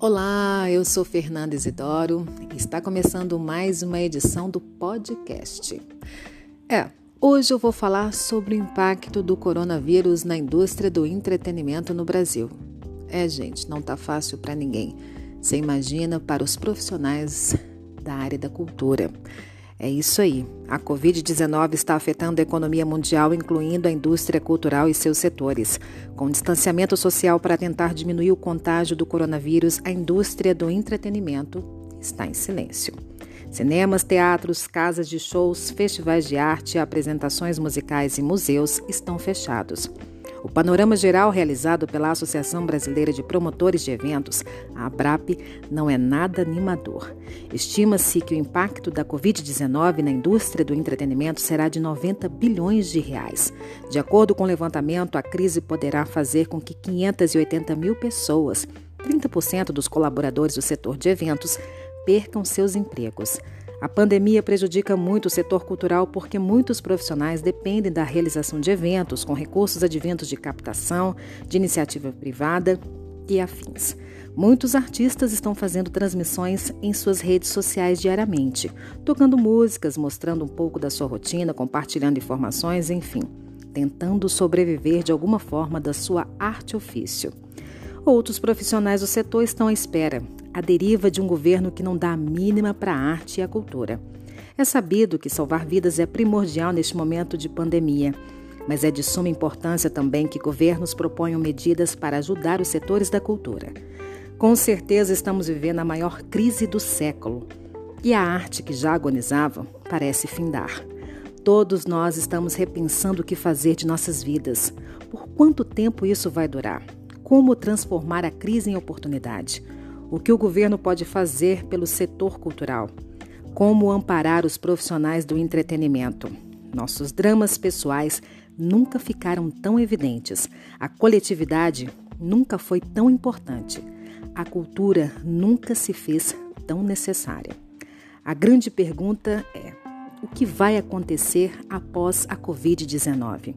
Olá, eu sou Fernanda Isidoro está começando mais uma edição do podcast. É, hoje eu vou falar sobre o impacto do coronavírus na indústria do entretenimento no Brasil. É, gente, não tá fácil para ninguém. Você imagina para os profissionais da área da cultura. É isso aí. A Covid-19 está afetando a economia mundial, incluindo a indústria cultural e seus setores. Com distanciamento social para tentar diminuir o contágio do coronavírus, a indústria do entretenimento está em silêncio. Cinemas, teatros, casas de shows, festivais de arte, apresentações musicais e museus estão fechados. O panorama geral realizado pela Associação Brasileira de Promotores de Eventos, a ABRAP, não é nada animador. Estima-se que o impacto da Covid-19 na indústria do entretenimento será de 90 bilhões de reais. De acordo com o levantamento, a crise poderá fazer com que 580 mil pessoas, 30% dos colaboradores do setor de eventos, percam seus empregos. A pandemia prejudica muito o setor cultural porque muitos profissionais dependem da realização de eventos com recursos advindos de captação, de iniciativa privada e afins. Muitos artistas estão fazendo transmissões em suas redes sociais diariamente, tocando músicas, mostrando um pouco da sua rotina, compartilhando informações, enfim, tentando sobreviver de alguma forma da sua arte ofício. Outros profissionais do setor estão à espera, a deriva de um governo que não dá a mínima para a arte e a cultura. É sabido que salvar vidas é primordial neste momento de pandemia, mas é de suma importância também que governos proponham medidas para ajudar os setores da cultura. Com certeza estamos vivendo a maior crise do século e a arte que já agonizava parece findar. Todos nós estamos repensando o que fazer de nossas vidas. Por quanto tempo isso vai durar? Como transformar a crise em oportunidade? O que o governo pode fazer pelo setor cultural? Como amparar os profissionais do entretenimento? Nossos dramas pessoais nunca ficaram tão evidentes. A coletividade nunca foi tão importante. A cultura nunca se fez tão necessária. A grande pergunta é: o que vai acontecer após a Covid-19?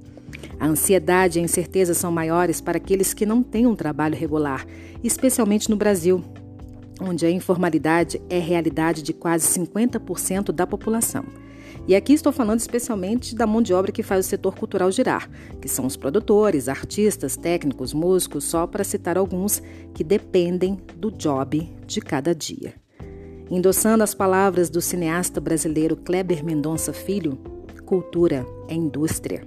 A ansiedade e a incerteza são maiores para aqueles que não têm um trabalho regular, especialmente no Brasil, onde a informalidade é realidade de quase 50% da população. E aqui estou falando especialmente da mão de obra que faz o setor cultural girar, que são os produtores, artistas, técnicos, músicos, só para citar alguns que dependem do job de cada dia. Endossando as palavras do cineasta brasileiro Kleber Mendonça Filho, cultura é indústria,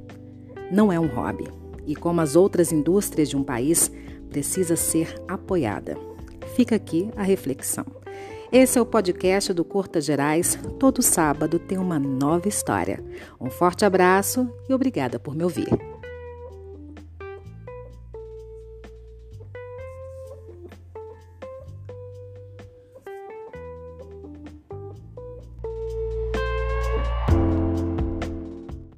não é um hobby. E como as outras indústrias de um país, precisa ser apoiada. Fica aqui a reflexão. Esse é o podcast do Curta Gerais. Todo sábado tem uma nova história. Um forte abraço e obrigada por me ouvir.